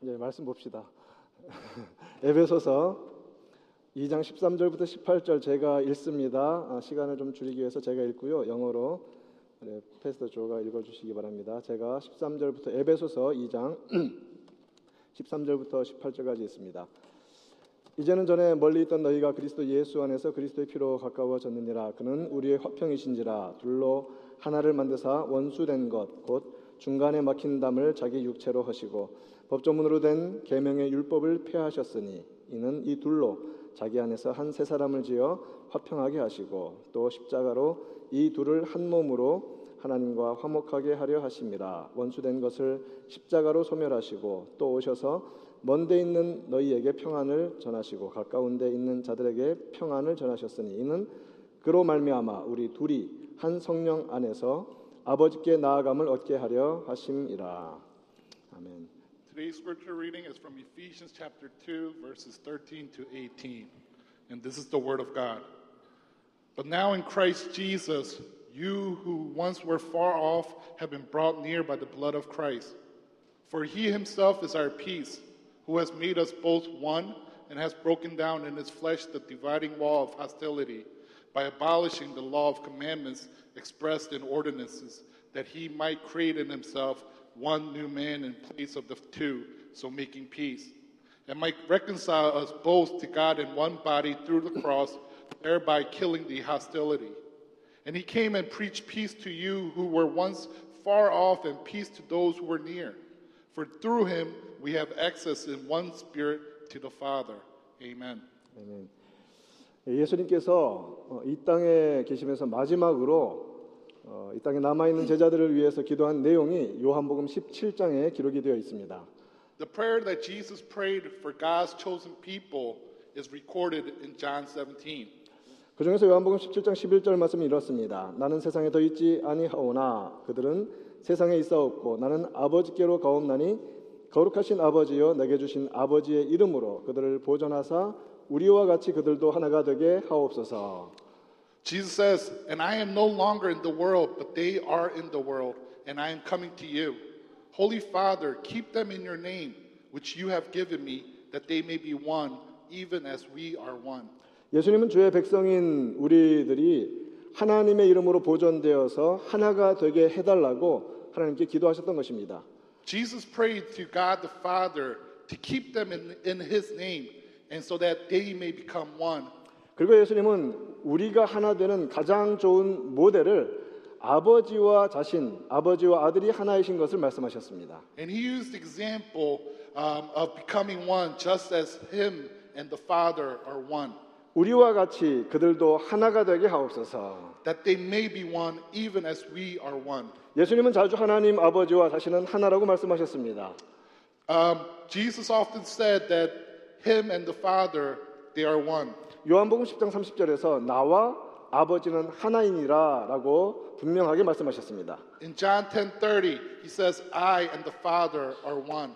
이제 말씀 봅시다. 에베소서 2장 13절부터 18절 제가 읽습니다. 아, 시간을 좀 줄이기 위해서 제가 읽고요. 영어로 네, 패스터 조가 읽어주시기 바랍니다. 제가 13절부터 에베소서 2장 13절부터 18절까지 있습니다. 이제는 전에 멀리 있던 너희가 그리스도 예수 안에서 그리스도의 피로 가까워졌느니라. 그는 우리의 화평이신지라 둘로 하나를 만드사 원수된 것 곧 중간에 막힌 담을 자기 육체로 하시고 법조문으로 된 계명의 율법을 폐하셨으니 이는 이 둘로 자기 안에서 한 세 사람을 지어 화평하게 하시고 또 십자가로 이 둘을 한 몸으로 하나님과 화목하게 하려 하심이라 원수된 것을 십자가로 소멸하시고 또 오셔서 먼데 있는 너희에게 평안을 전하시고 가까운 데 있는 자들에게 평안을 전하셨으니 이는 그로 말미암아 우리 둘이 한 성령 안에서 아버지께 나아감을 얻게 하려 하심이라. Today's scripture reading is from Ephesians chapter 2, verses 13 to 18. And this is the word of God. But now in Christ Jesus, you who once were far off have been brought near by the blood of Christ. For he himself is our peace, who has made us both one and has broken down in his flesh the dividing wall of hostility by abolishing the law of commandments expressed in ordinances, that he might create in himself one new man in place of the two, so making peace, and might reconcile us both to God in one body through the cross, thereby killing the hostility. And he came and preached peace to you who were once far off and peace to those who were near. For through him we have access in one spirit to the Father. Amen. 아멘. 예수님께서 어, 이 땅에 계시면서 마지막으로 어, 이 땅에 남아 있는 제자들을 위해서 기도한 내용이 요한복음 17장에 기록이 되어 있습니다. The prayer that Jesus prayed for God's chosen people is recorded in John 17. 그 중에서 요한복음 17장 11절 말씀이 이렇습니다. 나는 세상에 더 있지 아니하오나 그들은 세상에 있사옵고 나는 아버지께로 가옵나니 거룩하신 아버지여 내게 주신 아버지의 이름으로 그들을 보존하사 우리와 같이 그들도 하나가 되게 하옵소서. Jesus says, And I am no longer in the world, but they are in the world, and I am coming to you. Holy Father, keep them in your name, which you have given me, that they may be one, even as we are one. 예수님은 주의 백성인 우리들이 하나님의 이름으로 보존되어서 하나가 되게 해달라고 하나님께 기도하셨던 것입니다. Jesus prayed to God the Father to keep them in, in his name, and so that they may become one. 그리고 예수님은 우리가 하나 되는 가장 좋은 모델을 아버지와 자신, 아버지와 아들이 하나이신 것을 말씀하셨습니다. And he used the example um, of becoming one, just as him and the Father are one, 우리와 같이 그들도 하나가 되게 하옵소서. that they may be one, even as we are one. 예수님은 자주 하나님 아버지와 자신은 하나라고 말씀하셨습니다. Um, Jesus often said that him and the Father, they are one. 요한복음 10장 30절에서 나와 아버지는 하나이니라라고 분명하게 말씀하셨습니다. In John 10:30, he says, "I and the Father are one."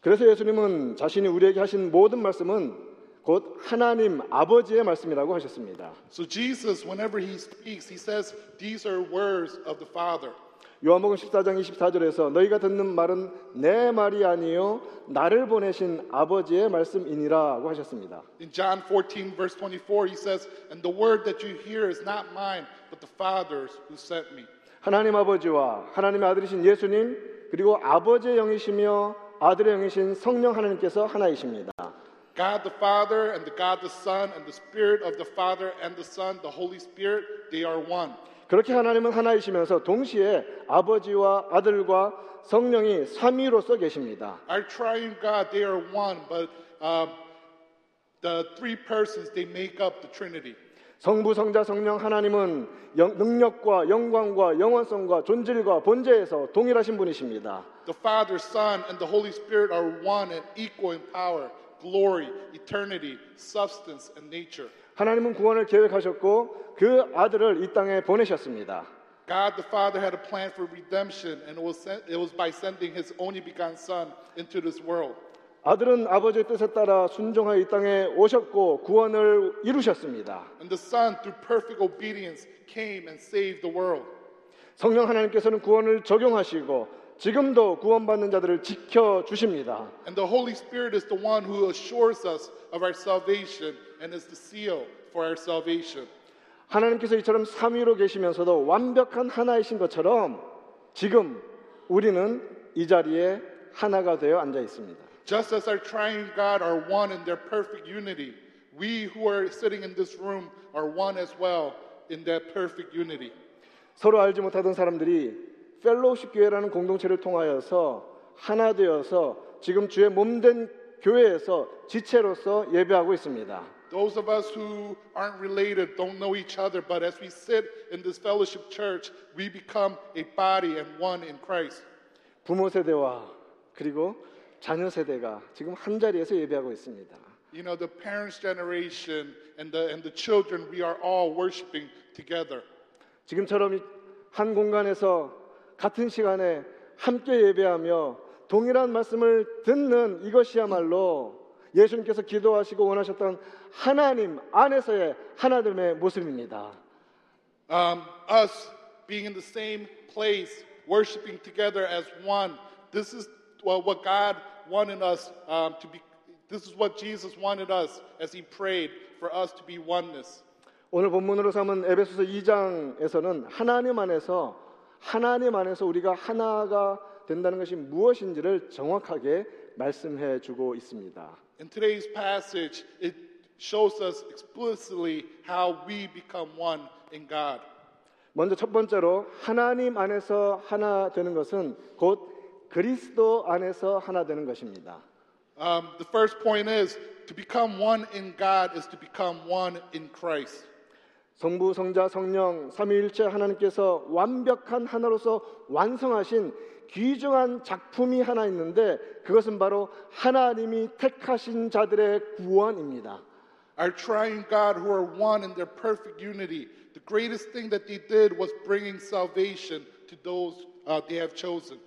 그래서 예수님은 자신이 우리에게 하신 모든 말씀은 곧 하나님 아버지의 말씀이라고 하셨습니다. So Jesus, whenever he speaks, he says, "These are words of the Father." 요한복음 14장 24절에서 너희가 듣는 말은 내 말이 아니요 나를 보내신 아버지의 말씀이니라고 하셨습니다. In John 14, verse 24, he says, And the word that you hear is not mine, but the Father's who sent me. 하나님 아버지와 하나님의 아들이신 예수님 그리고 아버지의 영이시며 아들의 영이신 성령 하나님께서 하나이십니다. God the Father and the God the Son and the Spirit of the Father and the Son, the Holy Spirit, they are one. 그렇게 하나님은 하나이시면서 동시에 아버지와 아들과 성령이 삼위로서 계십니다. Our triune God, they are one, but um, the three persons, they make up the Trinity. 성부, 성자, 성령 하나님은 영- 능력과 영광과 영원성과 존질과 본체에서 동일하신 분이십니다. The Father, Son, and the Holy Spirit are one and equal in power, glory, eternity, substance, and nature. 하나님은 구원을 계획하셨고 그 아들을 이 땅에 보내셨습니다. God the Father had a plan for redemption, and it was, sent, it was by sending His only begotten Son into this world. 아들은 아버지의 뜻에 따라 순종하여 이 땅에 오셨고 구원을 이루셨습니다. And the Son, through perfect obedience, came and saved the world. 성령 하나님께서는 구원을 적용하시고 지금도 구원받는 자들을 지켜 주십니다. And the Holy Spirit is the one who assures us of our salvation and is the seal for our salvation. 하나님께서 이처럼 삼위로 계시면서도 완벽한 하나이신 것처럼 지금 우리는 이 자리에 하나가 되어 앉아 있습니다. Just as our triune God are one in their perfect unity, we who are sitting in this room are one as well in that perfect unity. 서로 알지 못하던 사람들이 펠로우십 교회라는 공동체를 통하여서 하나 되어서 지금 주의 몸된 교회에서 지체로서 예배하고 있습니다. Those of us who aren't related don't know each other, but as we sit in this fellowship church, we become a body and one in Christ. 부모 세대와 그리고 자녀 세대가 지금 한 자리에서 예배하고 있습니다. You know, the parents' generation and the, and the children, we are all worshiping together. 지금처럼 이한 공간에서 같은 시간에 함께 예배하며 동일한 말씀을 듣는 이것이야말로 예수님께서 기도하시고 원하셨던 하나님 안에서의 하나됨의 모습입니다. Um, us being in the same place, worshiping together as one. This is what God wanted us um, to be. This is what Jesus wanted us as He prayed for us to be oneness. 오늘 본문으로 삼은 에베소서 2장에서는 하나님 안에서 하나님 안에서 우리가 하나가 된다는 것이 무엇인지를 정확하게 말씀해 주고 있습니다. In today's passage, it shows us explicitly how we become one in God. 먼저 첫 번째로 하나님 안에서 하나 되는 것은 곧 그리스도 안에서 하나 되는 것입니다. Um, the first point is to become one in God is to become one in Christ. 성부, 성자, 성령 삼위일체 하나님께서 완벽한 하나로서 완성하신 귀중한 작품이 하나 있는데 그것은 바로 하나님이 택하신 자들의 구원입니다. Our triune God who are one in their perfect unity. The greatest thing that they did was bringing salvation to those uh, they have chosen.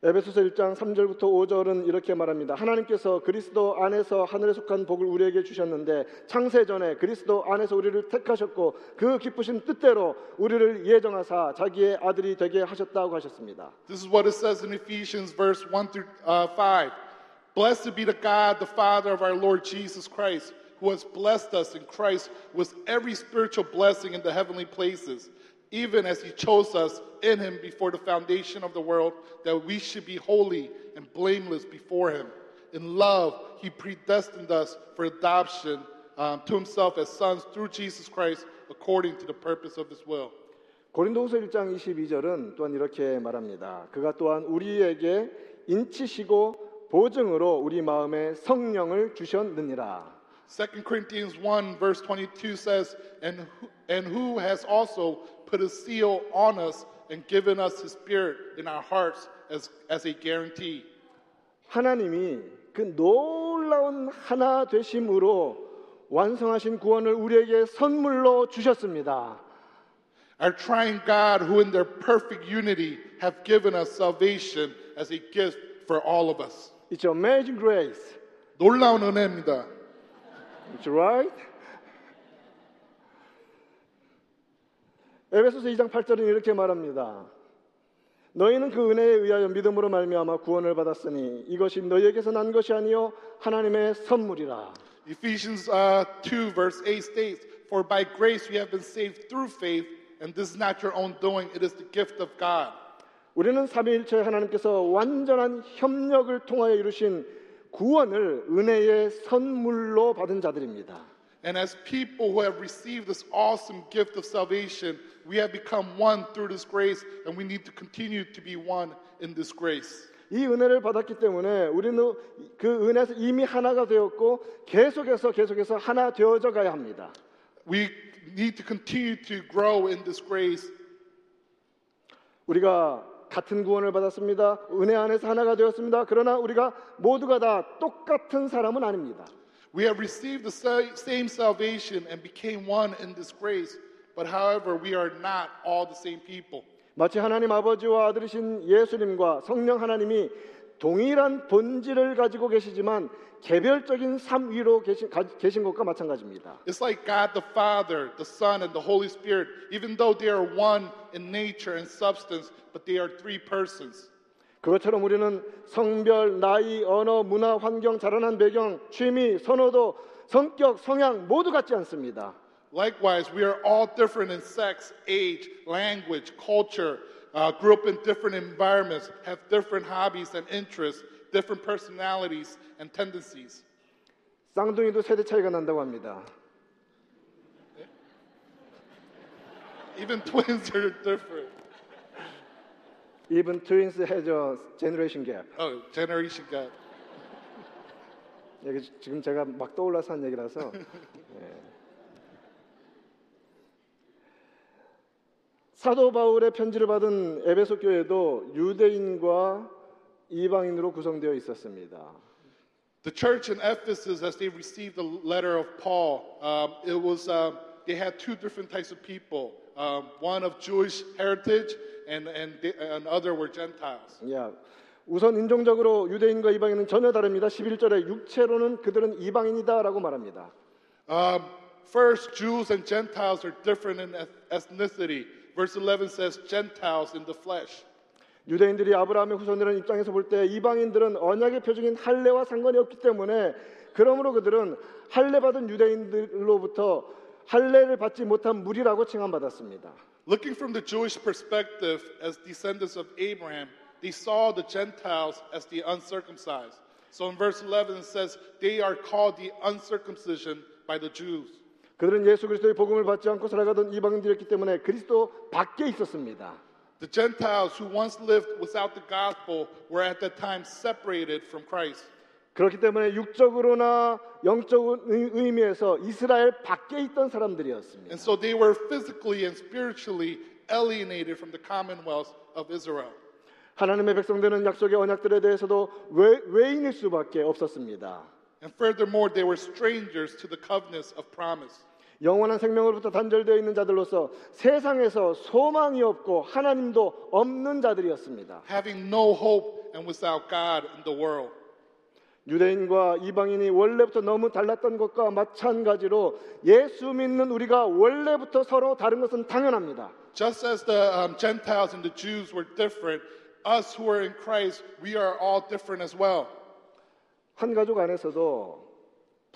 에베소서 1장 3절부터 5절은 이렇게 말합니다. 하나님께서 그리스도 안에서 하늘에 속한 복을 우리에게 주셨는데 창세 전에 그리스도 안에서 우리를 택하셨고 그 기쁘신 뜻대로 우리를 예정하사 자기의 아들이 되게 하셨다고 하셨습니다. This is what it says in Ephesians verse 1 through uh, 5. Blessed be the God, the Father of our Lord Jesus Christ, who has blessed us in Christ with every spiritual blessing in the heavenly places, even as he chose us in him before the foundation of the world, that we should be holy and blameless before him. In love, he predestined us for adoption um, to himself as sons through Jesus Christ, according to the purpose of his will. 고린도후서 1장 22절은 또한 이렇게 말합니다. 그가 또한 우리에게 인치시고 보증으로 우리 마음에 성령을 주셨느니라. 2 Corinthians 1 verse 22 says, and who, and who has also put a seal on us and given us his spirit in our hearts as, as a guarantee. 하나님이 그 놀라운 하나 되심으로 완성하신 구원을 우리에게 선물로 주셨습니다. Our triune God, who in their perfect unity have given us salvation as a gift for all of us. It's amazing grace. 놀라운 은혜입니다. It's right. 에베소서 2장 8절은 이렇게 말합니다. 너희는 그 은혜에 의하여 믿음으로 말미암아 구원을 받았으니 이것이 너희에게서 난 것이 아니요 하나님의 선물이라. Ephesians uh, 2 verse 8 states, For by grace we have been saved through faith, and this is not your own doing, it is the gift of God. 우리는 삼위일체 하나님께서 완전한 협력을 통하여 이루신 구원을 은혜의 선물로 받은 자들입니다. And as people who have received this awesome gift of salvation, we have become one through this grace, and we need to continue to be one in this grace. 이 은혜를 받았기 때문에 우리는 그 은혜에서 이미 하나가 되었고 계속해서 계속해서 하나 되어져 가야 합니다. We need to continue to grow in this grace. 우리가 같은 구원을 받았습니다. 은혜 안에서 하나가 되었습니다. 그러나 우리가 모두가 다 똑같은 사람은 아닙니다. We have received the sa- same salvation and became one in this grace, But however, we are not all the same people. 마치 하나님 아버지와 아들이신 예수님과 성령 하나님이 동일한 본질을 가지고 계시지만 개별적인 삶 위로 계신, 가- 계신 것과 마찬가지입니다. It's like God the Father, the Son, and the Holy Spirit, even though they are one in nature and substance, but they are three persons. 그것처럼 우리는 성별, 나이, 언어, 문화, 환경, 자라난 배경, 취미, 선호도, 성격, 성향 모두 같지 않습니다. Likewise, we are all different in sex, age, language, culture, uh, grew up in different environments, have different hobbies and interests, different personalities and tendencies. 쌍둥이도 세대 차이가 난다고 합니다. Even twins are different. Even twins has a generation gap. Oh, generation gap. 이게 지금 제가 막 떠올라서 한 얘기라서. 사도 바울의 편지를 받은 에베소 교회도 유대인과 이방인으로 구성되어 있었습니다. The church in Ephesus, as they received the letter of Paul, um, it was um, they had two different types of people. Um, one of Jewish heritage, and and the, and other were Gentiles. 야, 우선 인종적으로 유대인과 이방인은 전혀 다릅니다. 11절에 육체로는 그들은 이방인이다라고 말합니다. Um, first, Jews and Gentiles are different in eth- ethnicity. Verse 11 says Gentiles in the flesh. 유대인들이 아브라함의 후손이라는 입장에서 볼 때 이방인들은 언약의 표적인 할례와 상관이 없기 때문에 그러므로 그들은 할례 받은 유대인들로부터 할례를 받지 못한 무리라고 칭함받았습니다. Looking from the Jewish perspective, as descendants of Abraham, they saw the Gentiles as the uncircumcised. So in verse 11 it says, they are called the uncircumcision by the Jews. 그들은 예수 그리스도의 복음을 받지 않고 살아가던 이방인들이었기 때문에 그리스도 밖에 있었습니다. The Gentiles who once lived without the gospel were at that time separated from Christ. 그렇기 때문에 육적으로나 영적 의- 의미에서 이스라엘 밖에 있던 사람들이었습니다. And so they were physically and spiritually alienated from the commonwealth of Israel. 하나님의 백성들은 약속의 언약들에 대해서도 외, 외인일 수밖에 없었습니다. And furthermore, they were strangers to the covenants of promise. 영원한 생명으로부터 단절되어 있는 자들로서 세상에서 소망이 없고 하나님도 없는 자들이었습니다. having no hope and without God in the world. 유대인과 이방인이 원래부터 너무 달랐던 것과 마찬가지로 예수 믿는 우리가 원래부터 서로 다른 것은 당연합니다. Just as the um, Gentiles and the Jews were different, us who are in Christ, we are all different as well. 한 가족 안에서도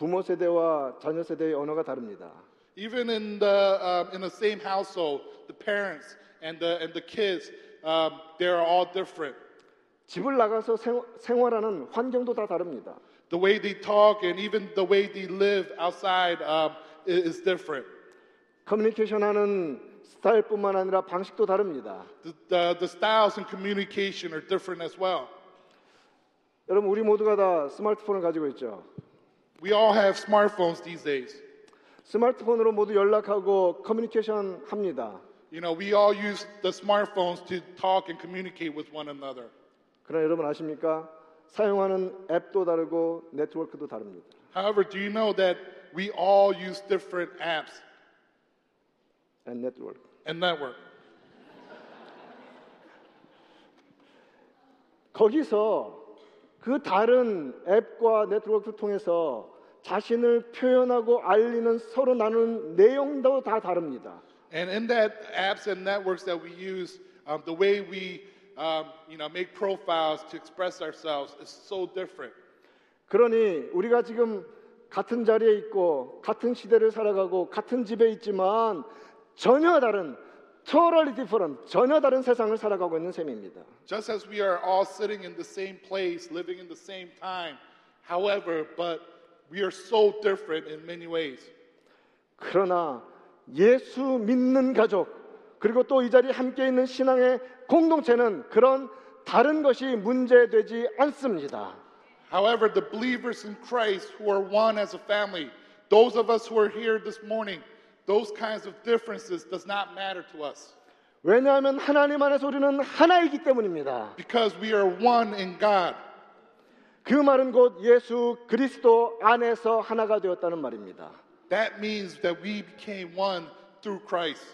부모 세대와 자녀 세대의 언어가 다릅니다. Even in the um, in the same household, the parents and the and the kids, um, they are all different. 집을 나가서 생, 생활하는 환경도 다 다릅니다. The way they talk and even the way they live outside um, is different. 커뮤니케이션하는 스타일뿐만 아니라 방식도 다릅니다. The, the, the styles and communication are different as well. 여러분 우리 모두가 다 스마트폰을 가지고 있죠. We all have smartphones these days. 스마트폰으로 모두 연락하고 커뮤니케이션 합니다. You know, we all use the smartphones to talk and communicate with one another. 그러나 여러분 아십니까? 사용하는 앱도 다르고 네트워크도 다릅니다. However, do you know that we all use different apps 앱 네트워크. and network? 거기서 그 다른 앱과 네트워크를 통해서 자신을 표현하고 알리는 서로 나누는 내용도 다 다릅니다. And in that apps and networks that we use, um, the way we, um, you know, make profiles to express ourselves is so different. 그러니 우리가 지금 같은 자리에 있고 같은 시대를 살아가고 같은 집에 있지만 전혀 다른 totally different 전혀 다른 세상을 살아가고 있는 셈입니다. Just as we are all sitting in the same place, living in the same time, however, but we are so different in many ways. 그러나 예수 믿는 가족 그리고 또 이 자리에 함께 있는 신앙의 공동체는 그런 다른 것이 문제되지 않습니다. However, the believers in Christ who are one as a family, those of us who are here this morning, those kinds of differences does not matter to us 왜냐하면 하나님 안에서 우리는 하나이기 때문입니다. because we are one in God. 그 말은 곧 예수 그리스도 안에서 하나가 되었다는 말입니다. That means that we became one through Christ.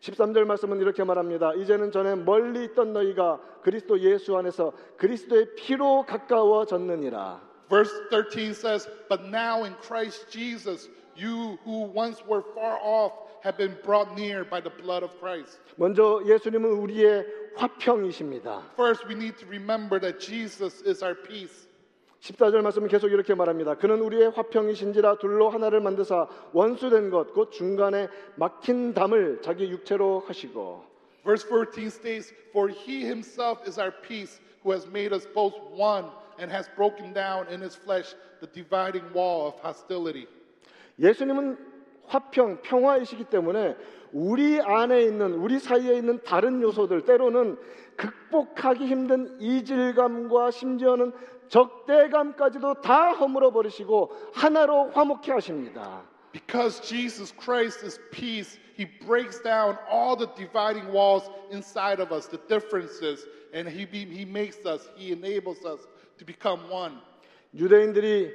13절 말씀은 이렇게 말합니다. 이제는 전에 멀리 있던 너희가 그리스도 예수 안에서 그리스도의 피로 가까워졌느니라. Verse 13 says, But now in Christ Jesus, you who once were far off have been brought near by the blood of Christ. 먼저 예수님은 우리의 화평이십니다. First, we need to remember that Jesus is our peace. 14절 말씀은 계속 이렇게 말합니다. 그는 우리의 화평이신지라 둘로 하나를 만드사 원수된 것 곧 중간에 막힌 담을 자기 육체로 하시고 Verse 14 states, For he himself is our peace, who has made us both one and has broken down in his flesh the dividing wall of hostility. 예수님은 화평, 평화이시기 때문에 우리 안에 있는 우리 사이에 있는 다른 요소들 때로는 극복하기 힘든 이질감과 심지어는 적대감까지도 다 허물어 버리시고 하나로 화목케 하십니다. Because Jesus Christ is peace, he breaks down all the dividing walls inside of us, the differences, and he, be, he makes us, he enables us to become one. 유대인들이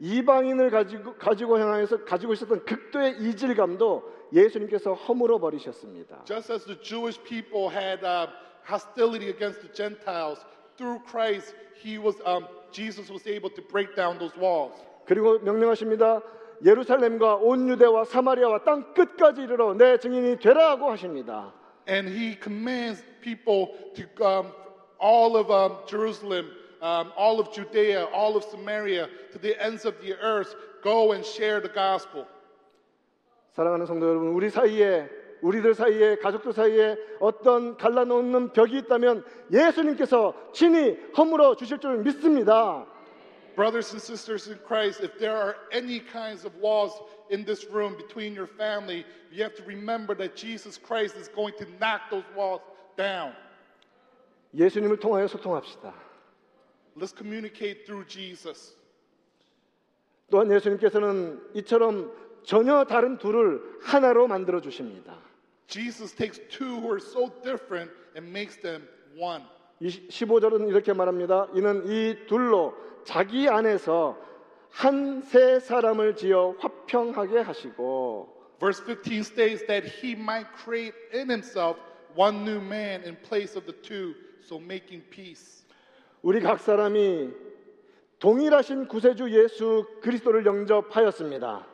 이방인을 가지고 가지고 향해서 가지고 있었던 극도의 이질감도 예수님께서 허물어 버리셨습니다. Just as the Jewish people had uh, hostility against the Gentiles, through Christ, he was, um, Jesus was able to break down those walls. 그리고 명령하십니다. 예루살렘과 온 유대와 사마리아와 땅 끝까지 이르러 내 증인이 되라고 하십니다. And he commands people to um, all of um, Jerusalem, um, all of Judea, all of Samaria, to the ends of the earth, go and share the gospel. 사랑하는 성도 여러분, 우리 사이에 우리들 사이에 가족들 사이에 어떤 갈라놓는 벽이 있다면 예수님께서 친히 허물어 주실 줄 믿습니다. Brothers and sisters in Christ, if there are any kinds of walls in this room between your family, you have to remember that Jesus Christ is going to knock those walls down. 예수님을 통하여 소통합시다. Let's communicate through Jesus. 또한 예수님께서는 이처럼 전혀 다른 둘을 하나로 만들어 주십니다. Jesus takes two who are so different and makes them one. 15절은 이렇게 말합니다. 이는 이 둘로 자기 안에서 한 세 사람을 지어 화평하게 하시고 Verse 15 states that he might create in himself one new man in place of the two, so making peace. 우리 각 사람이 동일하신 구세주 예수 그리스도를 영접하였습니다.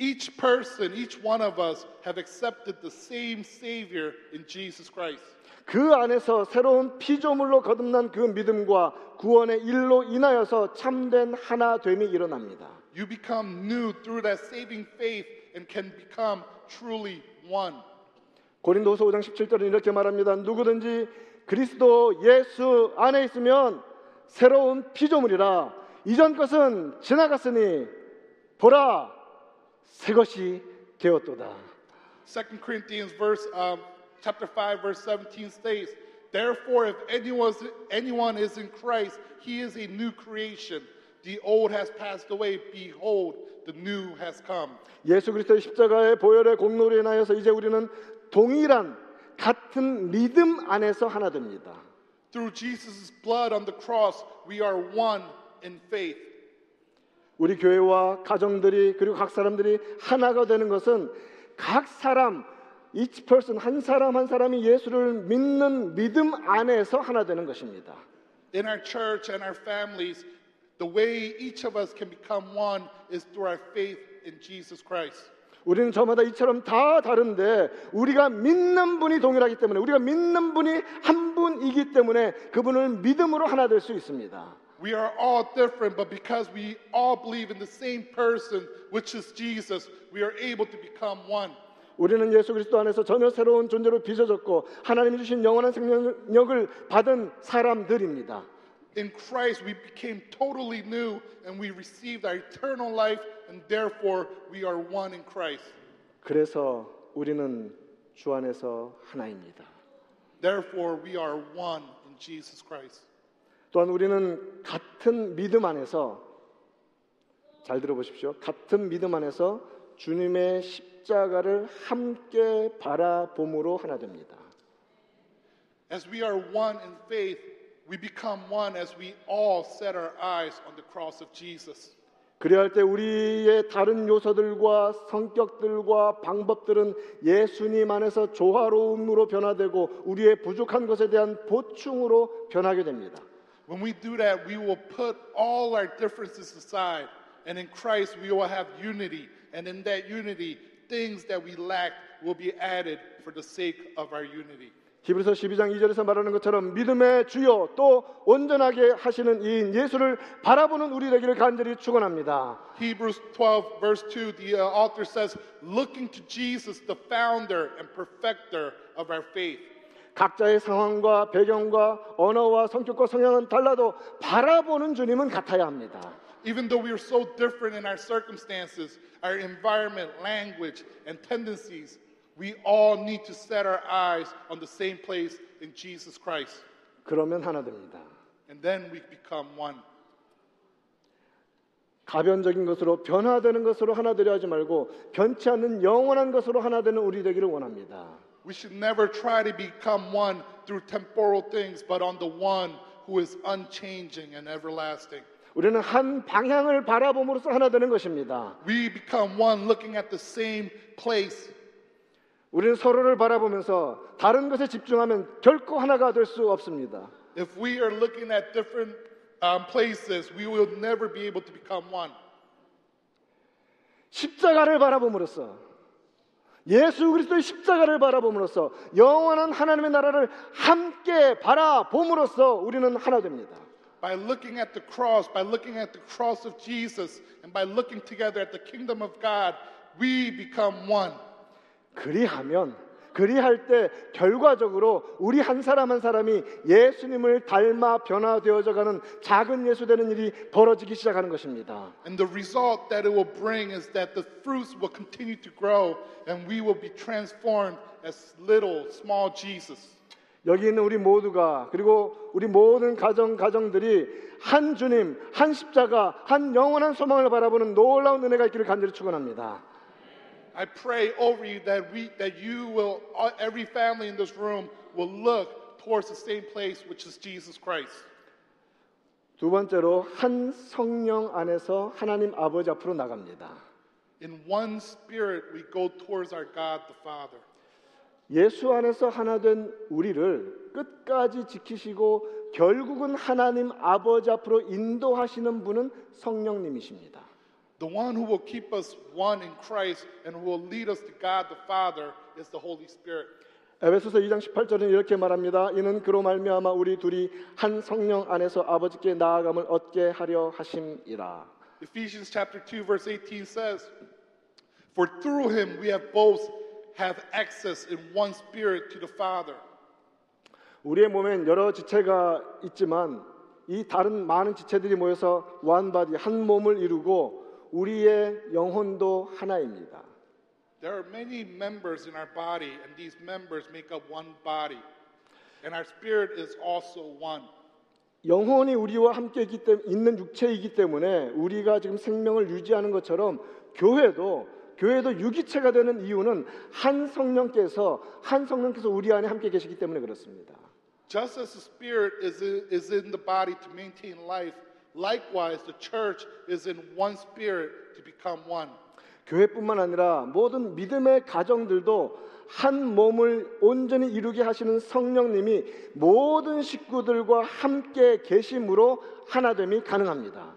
Each person, each one of us have accepted the same Savior in Jesus Christ. 그 안에서 새로운 피조물로 거듭난 그 믿음과 구원의 일로 인하여서 참된 하나 됨이 일어납니다. You become new through that saving faith and can become truly one. 고린도후서 5장 17절은 이렇게 말합니다. 누구든지 그리스도 예수 안에 있으면 새로운 피조물이라 이전 것은 지나갔으니 보라 새 것이 되었도다. 2 Corinthians verse um, chapter 5 verse 17 states, Therefore if anyone anyone is in Christ, he is a new creation. The old has passed away, behold, the new has come. 예수 그리스도의 십자가의 보혈의 공로로 인하여서 이제 우리는 동일한 같은 믿음 안에서 하나 됩니다. Through Jesus' blood on the cross, we are one in faith. 우리 교회와 가정들이 그리고 각 사람들이 하나가 되는 것은 각 사람 each person 한 사람 한 사람이 예수를 믿는 믿음 안에서 하나 되는 것입니다. In our church and our families, the way each of us can become one is through our faith in Jesus Christ. 우리는 저마다 이처럼 다 다른데 우리가 믿는 분이 동일하기 때문에 우리가 믿는 분이 한 분이기 때문에 그분을 믿음으로 하나 될 수 있습니다. We are all different, but because we all believe in the same person, which is Jesus, we are able to become one. 우리는 예수 그리스도 안에서 전혀 새로운 존재로 빚어졌고 하나님이 주신 영원한 생명력을 받은 사람들입니다. In Christ, we became totally new and we received our eternal life, and therefore we are one in Christ. 그래서 우리는 주 안에서 하나입니다. Therefore, we are one in Jesus Christ. 또한 우리는 같은 믿음 안에서 잘 들어보십시오. 같은 믿음 안에서 주님의 십자가를 함께 바라봄으로 하나 됩니다. As we are one in faith, we become one as we all set our eyes on the cross of Jesus. 그래야 할때 우리의 다른 요소들과 성격들과 방법들은 예수님 안에서 조화로움으로 변화되고 우리의 부족한 것에 대한 보충으로 변하게 됩니다. When we do that, we will put all our differences aside, and in Christ we will have unity. And in that unity, things that we lack will be added for the sake of our unity. 히브리서 12장 2절에서 말하는 것처럼 믿음의 주요 또 온전하게 하시는 이인 예수를 바라보는 우리 되기를 간절히 축원합니다. Hebrews 12, verse 2, the uh, author says, looking to Jesus, the founder and perfecter of our faith. 각자의 상황과 배경과 언어와 성격과 성향은 달라도 바라보는 주님은 같아야 합니다. Even though we are so different in our circumstances, our environment, language, and tendencies, we all need to set our eyes on the same place in Jesus Christ. 그러면 하나 됩니다. And then we become one. 가변적인 것으로 변화되는 것으로 하나 되려 하지 말고 변치 않는 영원한 것으로 하나 되는 우리 되기를 원합니다. We should never try to become one through temporal things, but on the one who is unchanging and everlasting. 우리는 한 방향을 바라봄으로써 하나 되는 것입니다. We become one looking at the same place. 우리는 서로를 바라보면서 다른 것에 집중하면 결코 하나가 될 수 없습니다. If we are looking at different um, places, we will never be able to become one. 십자가를 바라봄으로써 예수 그리스도의 십자가를 바라봄으로써 영원한 하나님의 나라를 함께 바라봄으로써 우리는 하나 됩니다. By looking at the cross, by looking at the cross of Jesus, and by looking together at the kingdom of God, we become one. 그리하면 그리할 때 결과적으로 우리 한 사람 한 사람이 예수님을 닮아 변화되어져 가는 작은 예수 되는 일이 벌어지기 시작하는 것입니다. And the result that it will bring is that the fruits will continue to grow and we will be transformed as little, small Jesus. 여기 있는 우리 모두가 그리고 우리 모든 가정 가정들이 한 주님, 한 십자가, 한 영원한 소망을 바라보는 놀라운 은혜가 있기를 간절히 축원합니다. I pray over you that we that you will uh, every family in this room will look towards the same place which is Jesus Christ. 두 번째로 한 성령 안에서 하나님 아버지 앞으로 나갑니다. In one spirit we go towards our God the Father. 예수 안에서 하나 된 우리를 끝까지 지키시고 결국은 하나님 아버지 앞으로 인도하시는 분은 성령님이십니다. The one who will keep us one in Christ and who will lead us to God the Father is the Holy Spirit. 에베소서 2장 18절은 이렇게 말합니다. 이는 그로 말미암아 우리 둘이 한 성령 안에서 아버지께 나아감을 얻게 하려 하심이라. Ephesians chapter 2 verse 18 says, "For through him we have both have access in one spirit to the Father." 우리의 몸엔 여러 지체가 있지만 이 다른 많은 지체들이 모여서 원바디 한 몸을 이루고 우리의 영혼도 하나입니다. There are many members in our body and these members make up one body. And our spirit is also one. 영혼이 우리와 함께 있는 육체이기 때문에 우리가 지금 생명을 유지하는 것처럼 교회도 교회도 유기체가 되는 이유는 한 성령께서 한 성령께서 우리 안에 함께 계시기 때문에 그렇습니다. Just as the spirit is in, is in the body to maintain life, likewise the church is in one spirit to become one. 교회뿐만 아니라 모든 믿음의 가정들도 한 몸을 온전히 이루게 하시는 성령님이 모든 식구들과 함께 계심으로 하나됨이 가능합니다.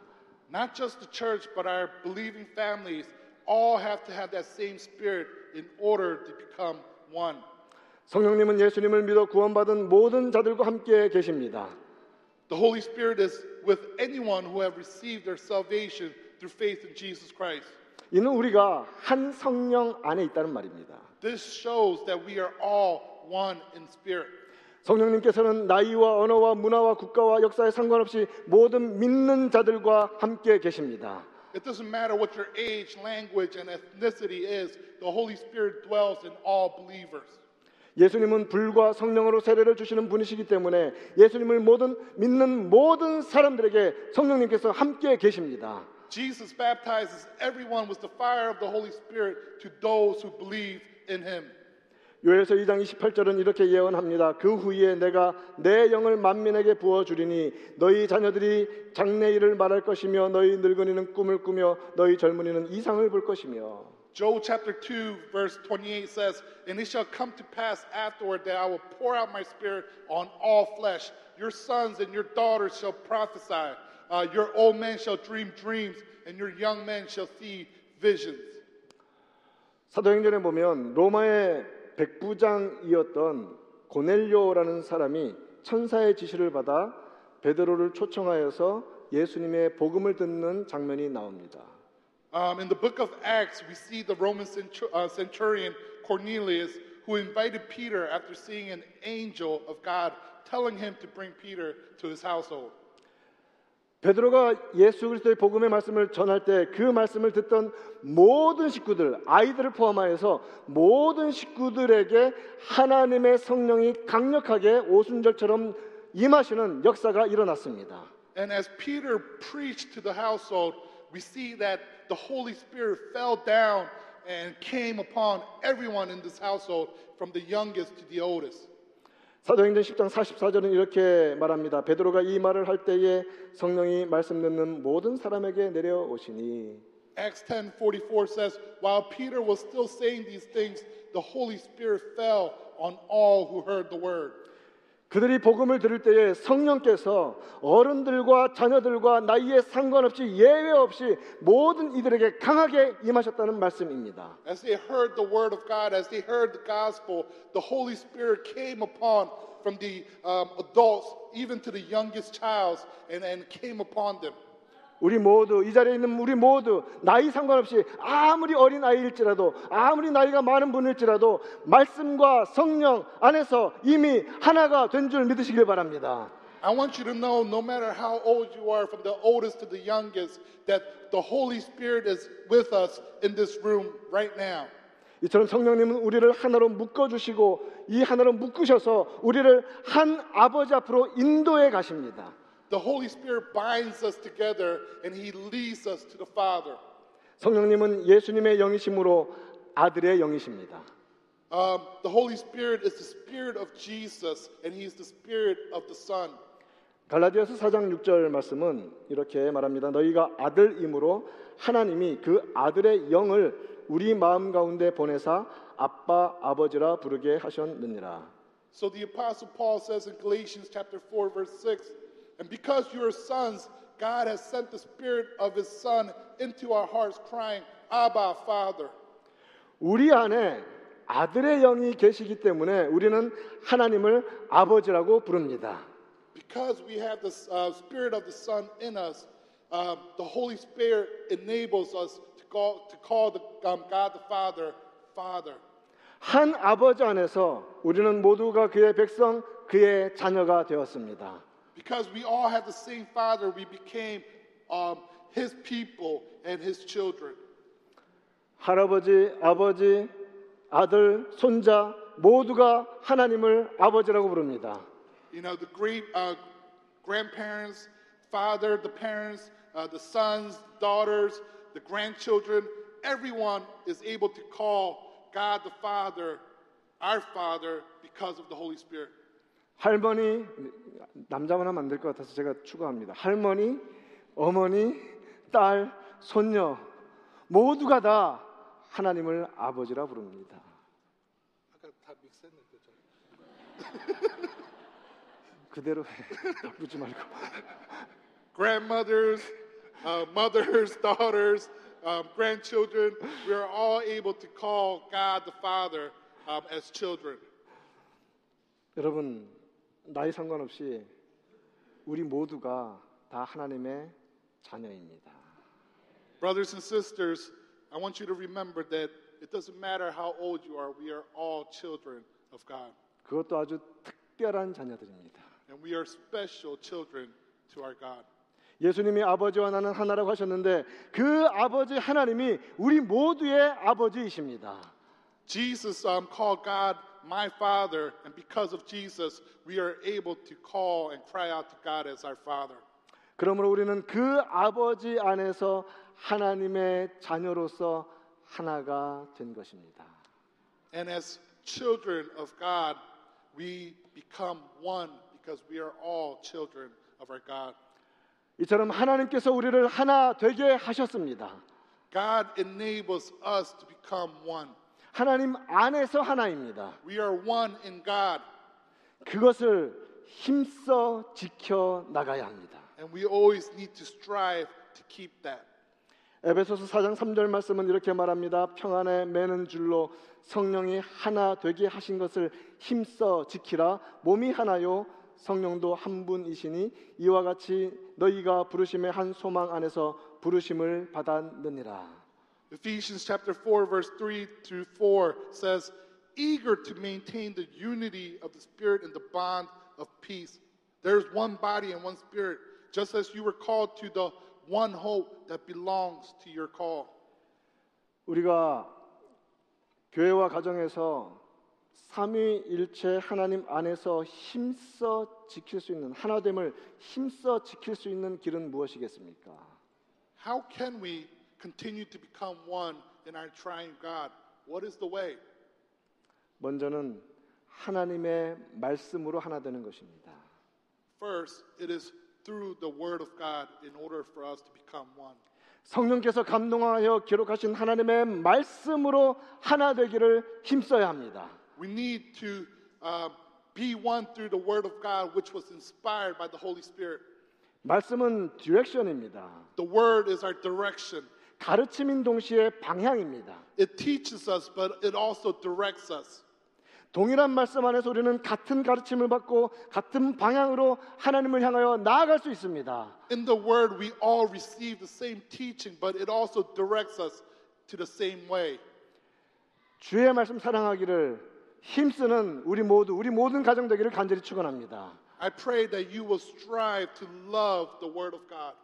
Not just the church, but our believing families all have to have that same spirit in order to become one. 성령님은 예수님을 믿어 구원받은 모든 자들과 함께 계십니다. The Holy Spirit is with anyone who have received their salvation through faith in Jesus Christ. 이는 우리가 한 성령 안에 있다는 말입니다. This shows that we are all one in spirit. 성령님께서는 나이와 언어와 문화와 국가와 역사에 상관없이 모든 믿는 자들과 함께 계십니다. It doesn't matter what your age, language, and ethnicity is, the Holy Spirit dwells in all believers. 예수님은 불과 성령으로 세례를 주시는 분이시기 때문에 예수님을 모든 믿는 모든 사람들에게 성령님께서 함께 계십니다. Jesus baptizes everyone with the fire of the Holy Spirit to those who believe in him. 요엘서 2장 28절은 이렇게 예언합니다. 그 후에 내가 내 영을 만민에게 부어 주리니 너희 자녀들이 장래 일을 말할 것이며 너희 늙은이는 꿈을 꾸며 너희 젊은이는 이상을 볼 것이며 Joel chapter 2, verse 28 says, And it shall come to pass afterward that I will pour out my spirit on all flesh. Your sons and your daughters shall prophesy. Uh, your old men shall dream dreams, and your young men shall see visions. 사도행전에 보면 로마의 백부장이었던 고넬료라는 사람이 천사의 지시를 받아 베드로를 초청하여서 예수님의 복음을 듣는 장면이 나옵니다. Um, in the book of Acts, we see the Roman centu- uh, centurion Cornelius who invited Peter after seeing an angel of God telling him to bring Peter to his household. 베드로가 예수 그리스도의 복음의 말씀을 전할 때 그 말씀을 듣던 모든 식구들, 아이들을 포함하여서 모든 식구들에게 하나님의 성령이 강력하게 오순절처럼 임하시는 역사가 일어났습니다. And as Peter preached to the household, we see that the Holy Spirit fell down and came upon everyone in this household, from the youngest to the oldest. 사도행전 10장 44절은 이렇게 말합니다. 베드로가 이 말을 할 때에 성령이 말씀 듣는 모든 사람에게 내려오시니 Acts 10:44 says, while Peter was still saying these things, the Holy Spirit fell on all who heard the word. 그들이 복음을 들을 때에 성령께서 어른들과 자녀들과 나이에 상관없이 예외 없이 모든 이들에게 강하게 임하셨다는 말씀입니다. As they heard the word of God, as they heard the gospel, the Holy Spirit came upon from the um, adults, even to the youngest child, and, and came upon them. 우리 모두 이 자리에 있는 우리 모두 나이 상관없이 아무리 어린 아이일지라도 아무리 나이가 많은 분일지라도 말씀과 성령 안에서 이미 하나가 된 줄 믿으시길 바랍니다. I want you to know, no matter how old you are, from the oldest to the youngest, that the Holy Spirit is with us in this room right now. 이처럼 성령님은 우리를 하나로 묶어 주시고 이 하나로 묶으셔서 우리를 한 아버지 앞으로 인도해 가십니다. The Holy Spirit binds us together and He leads us to the Father. 성령님은 예수님의 영이심으로 아들의 영이십니다. Um, the Holy Spirit is the Spirit of Jesus and He's the Spirit of the Son. 갈라디아서 4장 6절 말씀은 이렇게 말합니다. 너희가 아들임으로 하나님이 그 아들의 영을 우리 마음 가운데 보내사 아빠 아버지라 부르게 하셨느니라. So the Apostle Paul says in Galatians chapter 4, verse 6, and because you are sons, God has sent the Spirit of His Son into our hearts, crying, Abba, Father. 우리 안에 아들의 영이 계시기 때문에 우리는 하나님을 아버지라고 부릅니다. Because we have the uh, Spirit of the Son in us, uh, the Holy Spirit enables us to call, to call the, um, God the Father, Father. 한 아버지 안에서 우리는 모두가 그의 백성, 그의 자녀가 되었습니다. Because we all have the same Father, we became um, His people and His children. 할아버지, 아버지, 아들, 손자 모두가 하나님을 아버지라고 부릅니다. You know, the great uh, grandparents, father, the parents, uh, the sons, daughters, the grandchildren, everyone is able to call God the Father, our Father, because of the Holy Spirit. 할머니 남자만 하면 안 될 것 같아서 제가 추가합니다. 할머니, 어머니, 딸, 손녀 모두가 다 하나님을 아버지라 부릅니다. 그대로 해. 바꾸지 말고. Grandmothers, uh, mothers, daughters, um, grandchildren, we are all able to call God the Father um, as children. 여러분 나이 상관없이 우리 모두가 다 하나님의 자녀입니다. Brothers and sisters, I want you to remember that it doesn't matter how old you are, we are all children of God. 그것도 아주 특별한 자녀들입니다. And we are special children to our God. 예수님이 아버지와 나는 하나라고 하셨는데 그 아버지 하나님이 우리 모두의 아버지이십니다. Jesus um, called God my Father, and because of Jesus, we are able to call and cry out to God as our Father. 그러므로 우리는 그 아버지 안에서 하나님의 자녀로서 하나가 된 것입니다. And as children of God, we become one because we are all children of our God. 이처럼 하나님께서 우리를 하나 되게 하셨습니다. God enables us to become one. 하나님 안에서 하나입니다. We are one in God, 그것을 힘써 지켜 나가야 합니다. and we always need to strive to keep that. 에베소서 4장 3절 말씀은 이렇게 말합니다. 평안에 매는 줄로 성령이 하나 되게 하신 것을 힘써 지키라. 몸이 하나요. 성령도 한 분이시니 이와 같이 너희가 부르심의 한 소망 안에서 부르심을 받았느니라. Ephesians chapter 4 verse 3 to 4 says, "Eager to maintain the unity of the spirit in the bond of peace. There is one body and one spirit, just as you were called to the one hope that belongs to your call." 우리가 교회와 가정에서 삼위일체 하나님 안에서 힘써 지킬 수 있는 하나됨을 힘써 지킬 수 있는 길은 무엇이겠습니까? How can we continue to become one in our triune God? What is the way? 먼저는 하나님의 말씀으로 하나 되는 것입니다. First, it is through the word of God in order for us to become one. 성령께서 감동하여 기록하신 하나님의 말씀으로 하나 되기를 힘써야 합니다. We need to uh, be one through the word of God, which was inspired by the Holy Spirit. 말씀은 디렉션입니다. The word is our direction. 가르침인 동시에 방향입니다. It teaches us, but it also directs us. 동일한 말씀 안에서 우리는 같은 가르침을 받고 같은 방향으로 하나님을 향하여 나아갈 수 있습니다. In the word, we all receive the same teaching, but it also directs us to the same way. 주의 말씀 사랑하기를 힘쓰는 우리 모두 우리 모든 가정 되기를 간절히 축원합니다. I pray that you will strive to love the word of God.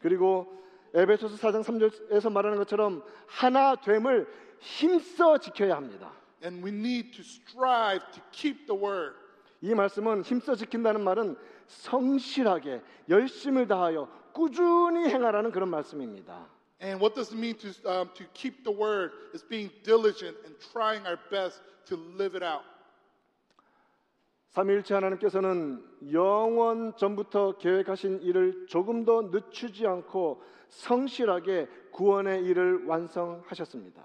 그리고 에베소서 4장 3절에서 말하는 것처럼 하나됨을 힘써 지켜야 합니다. And we need to strive to keep the word. 이 말씀은 힘써 지킨다는 말은 성실하게 열심을 다하여 꾸준히 행하라는 그런 말씀입니다. And what does it mean to, um, to keep the word? Is being diligent and trying our best to live it out. 삼위일체 하나님께서는 영원 전부터 계획하신 일을 조금도 늦추지 않고 성실하게 구원의 일을 완성하셨습니다.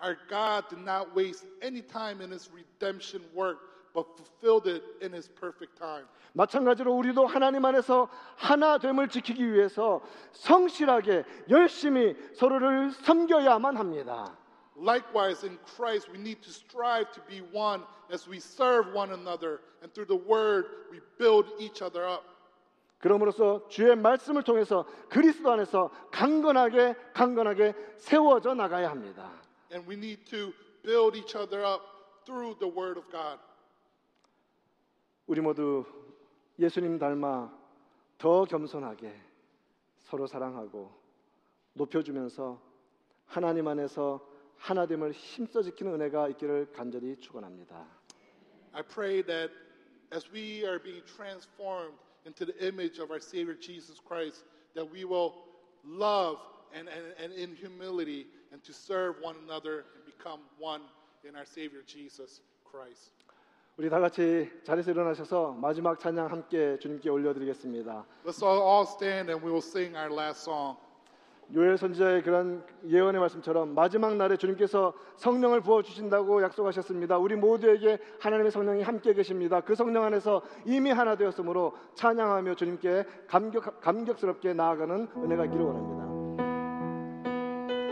Our God did not waste any time in his redemption work, but fulfilled it in his perfect time. 마찬가지로 우리도 하나님 안에서 하나 됨을 지키기 위해서 성실하게 열심히 서로를 섬겨야만 합니다. Likewise, in Christ, we need to strive to be one as we serve one another, and through the word, we build each other up. 그러므로서 주의 말씀을 통해서 그리스도 안에서 강건하게 강건하게 세워져 나가야 합니다. And we need to build each other up through the word of God. 우리 모두 예수님 닮아 더 겸손하게 서로 사랑하고 높여주면서 하나님 안에서 하나됨을 힘써 지키는 은혜가 있기를 간절히 축원합니다. I pray that as we are being transformed into the image of our Savior Jesus Christ, that we will love and, and, and in humility and to serve one another and become one in our Savior Jesus Christ. 우리 다 같이 자리에서 일어나셔서 마지막 찬양 함께 주님께 올려드리겠습니다. Let's all, all stand and we will sing our last song. 요엘 선지자의 그런 예언의 말씀처럼 마지막 날에 주님께서 성령을 부어 주신다고 약속하셨습니다. 우리 모두에게 하나님의 성령이 함께 계십니다. 그 성령 안에서 이미 하나 되었으므로 찬양하며 주님께 감격 감격스럽게 나아가는 은혜가 있기를 원합니다.